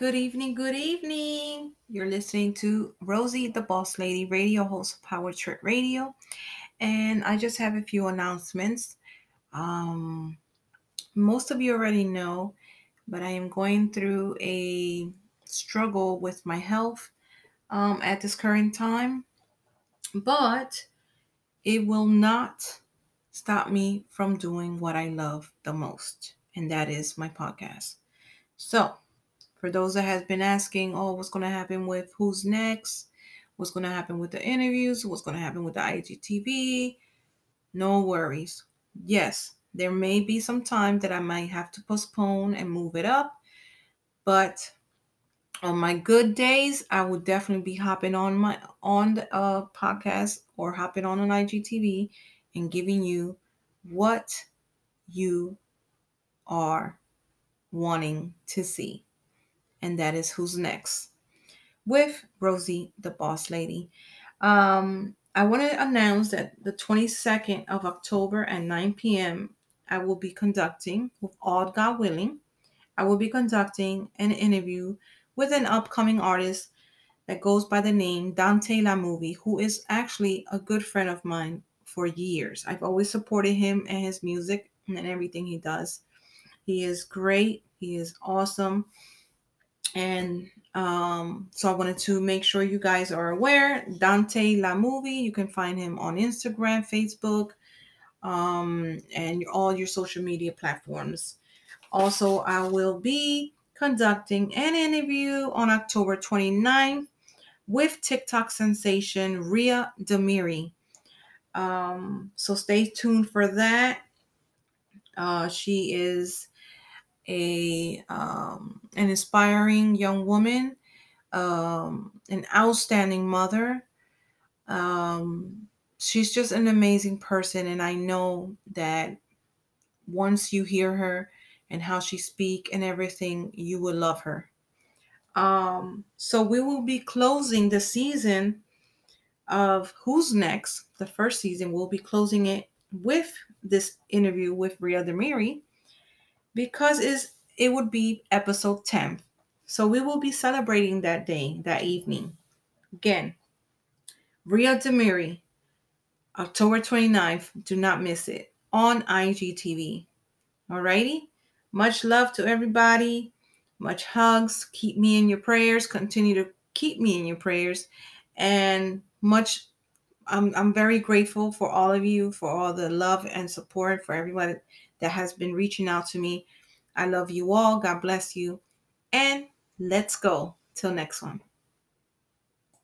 Good evening, good evening. You're listening to Rosey, the Boss Lady, radio host of Power Trip Radio. And I just have a few announcements. Um, most of you already know, but I am going through a struggle with my health um, at this current time. But it will not stop me from doing what I love the most, and that is my podcast. So, for those that has been asking, oh, what's going to happen with who's next? What's going to happen with the interviews? What's going to happen with the IGTV? No worries. Yes, there may be some time that I might have to postpone and move it up, but on my good days, I would definitely be hopping on my on the uh, podcast or hopping on an IGTV and giving you what you are wanting to see and that is Who's Next with Rosey, the Boss Lady. Um, I want to announce that the 22nd of October at 9 p.m., I will be conducting, with all God willing, I will be conducting an interview with an upcoming artist that goes by the name Dante La Movie, who is actually a good friend of mine for years. I've always supported him and his music and everything he does. He is great. He is awesome. And um, so I wanted to make sure you guys are aware. Dante La Movie, you can find him on Instagram, Facebook, um, and all your social media platforms. Also, I will be conducting an interview on October 29th with TikTok sensation Ria Demiri. Um, so stay tuned for that. Uh, she is a um, an inspiring young woman, um, an outstanding mother. Um, she's just an amazing person, and I know that once you hear her and how she speak and everything, you will love her. Um, so we will be closing the season of Who's Next. The first season, we'll be closing it with this interview with Ria Demiri because it's, it would be episode 10. So we will be celebrating that day, that evening. Again, Ria Demiri, October 29th. Do not miss it on IGTV. Alrighty? Much love to everybody. Much hugs. Keep me in your prayers. Continue to keep me in your prayers. And much I'm, I'm very grateful for all of you, for all the love and support, for everybody that has been reaching out to me. I love you all. God bless you. And let's go. Till next one.